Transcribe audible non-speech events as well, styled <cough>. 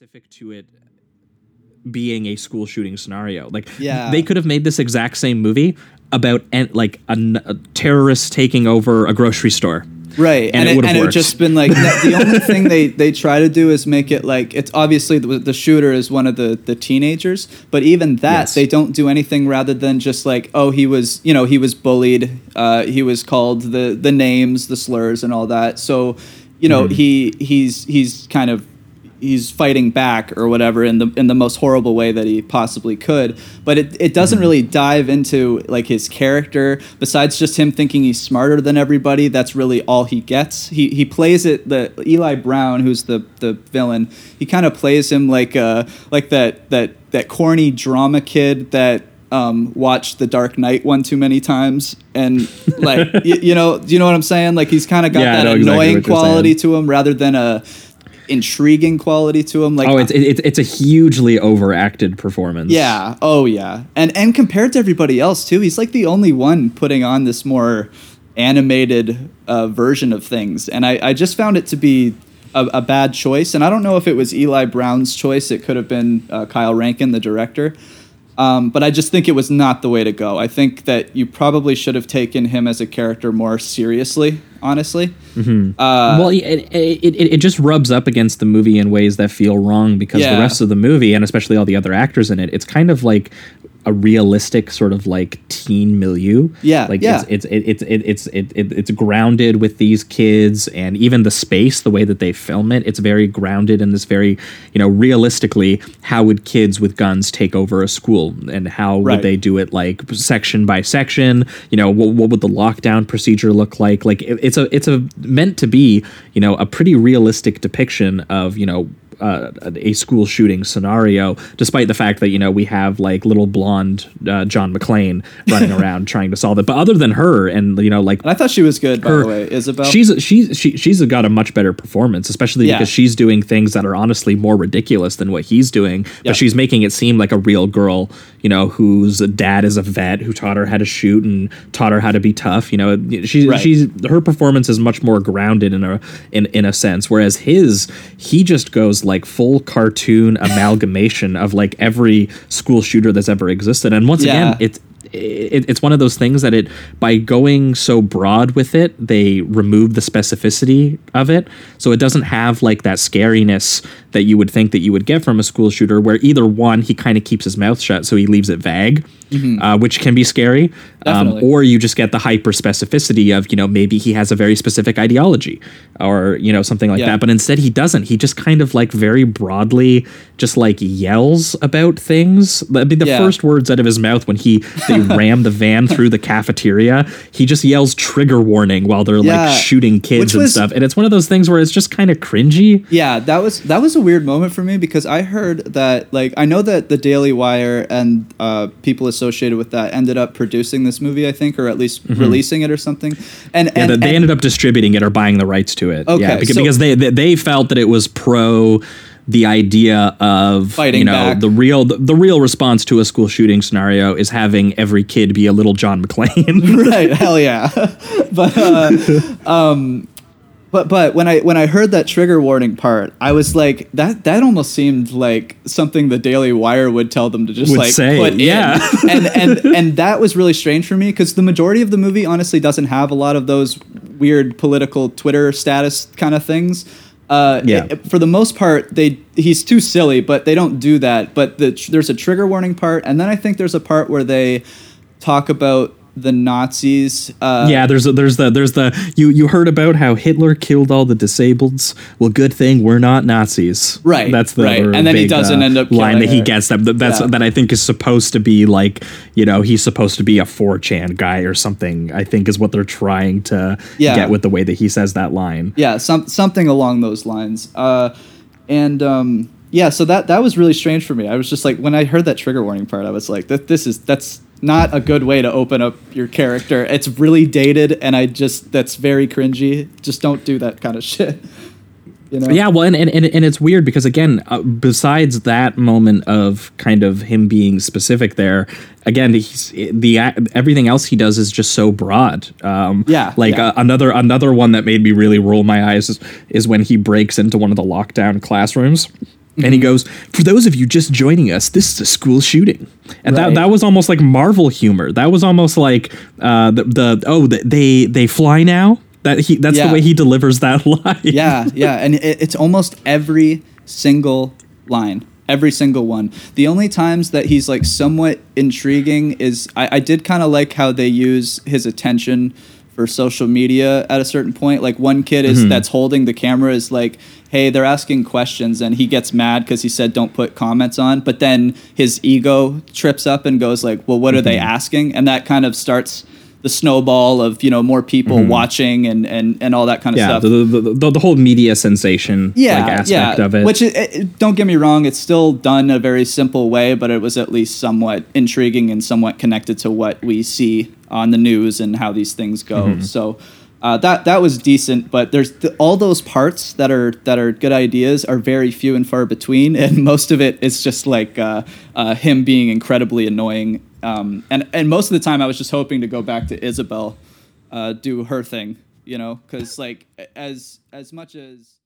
specific to it being a school shooting scenario. Like, Yeah. they could have made this exact same movie about en- like a, n- a terrorist taking over a grocery store. right And and, it it, it worked. just been like the only thing they <laughs> they try to do is make it like it's obviously the, the shooter is one of the the teenagers but even that Yes. they don't do anything rather than just like oh he was you know he was bullied uh, he was called the the names the slurs and all that so you know Mm-hmm. he he's he's kind of he's fighting back or whatever in the in the most horrible way that he possibly could but it, it doesn't Mm-hmm. really dive into like his character besides just him thinking he's smarter than everybody that's really all he gets he he plays it the Eli Brown who's the the villain he kind of plays him like uh like that that that corny drama kid that um, watched The Dark Knight one too many times, and like <laughs> y- you know, do you know what I'm saying? Like he's kind of got Yeah, that know exactly annoying quality to him rather than a intriguing quality to him. Like Oh, it's it's it's a hugely overacted performance. yeah, oh yeah, and and compared to everybody else too, he's like the only one putting on this more animated uh, version of things, and I I just found it to be. A, a bad choice, and I don't know if it was Eli Brown's choice. It could have been uh, Kyle Rankin, the director. Um, but I just think it was not the way to go. I think that you probably should have taken him as a character more seriously, honestly. Uh, well, it, it, it, it just rubs up against the movie in ways that feel wrong because Yeah. the rest of the movie, and especially all the other actors in it, it's kind of like a realistic sort of like teen milieu. Yeah, like yeah. it's it's it's it, it's it, it, it's grounded with these kids, and even the space, the way that they film it, it's very grounded in this very you know realistically, how would kids with guns take over a school, and how Right. would they do it like section by section? You know, what, what would the lockdown procedure look like? Like it, it's a it's a meant to be you know a pretty realistic depiction of you know uh, a school shooting scenario, despite the fact that you know we have like little blonde uh, John McClane running <laughs> around trying to solve it. But other than her, and you know, like and I thought she was good, by the way, Isabel. she's she's she, she's got a much better performance, especially Yeah. because she's doing things that are honestly more ridiculous than what he's doing. Yeah. But she's making it seem like a real girl, you know, whose dad is a vet who taught her how to shoot and taught her how to be tough. You know, she, Right. she's her performance is much more grounded in a in in a sense, whereas his he just goes like full cartoon <laughs> amalgamation of like every school shooter that's ever existed. And once Yeah. again, it's it, it's one of those things that it by going so broad with it they remove the specificity of it so it doesn't have like that scariness that you would think that you would get from a school shooter where either one he kind of keeps his mouth shut so he leaves it vague uh, which can be scary um, Mm-hmm. Or you just get the hyper specificity of you know maybe he has a very specific ideology or you know something like Yeah. that but instead he doesn't he just kind of like very broadly just like yells about things i mean the Yeah. first words out of his mouth when he they <laughs> ram the van through the cafeteria he just yells trigger warning while they're Yeah. like shooting kids Which and was- stuff and it's one of those things where it's just kind of cringy Yeah, that was that was a weird moment for me because I heard that like I know that the Daily Wire and uh, people associated with that ended up producing this movie, I think, or at least releasing it or something. And Mm-hmm. yeah, and, they- and- ended up distributing it or buying the rights to it Okay, yeah because, so- because they, they they felt that it was pro the idea of Fighting you know back. the real the, the real response to a school shooting scenario is having every kid be a little John McClane <laughs> right hell yeah <laughs> but uh, <laughs> um but but when i when i heard that trigger warning part i was like that that almost seemed like something the daily wire would tell them to just Would like say, put in. yeah. <laughs> and and and that was really strange for me because the majority of the movie honestly doesn't have a lot of those weird political twitter status kind of things uh, Yeah. it- for the most part, they he's too silly, but they don't do that. But the, there's a trigger warning part, and then I think there's a part where they talk about the Nazis. Uh, Yeah, there's a, there's the there's the you you heard about how Hitler killed all the disableds. Well, good thing we're not Nazis. Right, That's the right. And then he doesn't uh, end up line that killing he gets. That that- that's Yeah. that I think is supposed to be like you know he's supposed to be a 4chan guy or something. I think is what they're trying to Yeah. get with the way that he says that line. yeah, some something along those lines. Uh, and um, yeah, so that that was really strange for me. I was just like, when I heard that trigger warning part, I was like, that this is that's not a good way to open up your character. It's really dated, and I just that's very cringy. Just don't do that kind of <laughs> shit. You know? Yeah, well, and, and, and it's weird because again, uh, besides that moment of kind of him being specific there, again, he's the everything else he does is just so broad. Um, Yeah, like yeah. Uh, another another one that made me really roll my eyes is, is when he breaks into one of the lockdown classrooms. And he goes, "For those of you just joining us, this is a school shooting," and Right. that that was almost like Marvel humor. That was almost like uh, the, the oh the, they they fly now. That he that's Yeah. the way he delivers that <laughs> line. yeah, yeah, and it, it's almost every single line, every single one. The only times that he's like somewhat intriguing is I, I did kind of like how they use his attention for social media at a certain point. Like one kid is mm-hmm. that's holding the camera is like, hey, they're asking questions, and he gets mad because he said don't put comments on, but then his ego trips up and goes like, well, what are they mm-hmm. asking? And that kind of starts. The snowball of you know more people mm-hmm. watching and, and and all that kind of yeah. stuff The, the, the, the whole media sensation yeah, like aspect yeah. of it. Which, it, it- don't get me wrong, it's still done a very simple way, but it was at least somewhat intriguing and somewhat connected to what we see on the news and how these things go. Mm-hmm. So uh, that that was decent, but there's th- all those parts that are that are good ideas are very few and far between, and <laughs> most of it is just like uh, uh, him being incredibly annoying. Um, and and most of the time, I was just hoping to go back to Isabel, uh, do her thing, you know, because like as as much as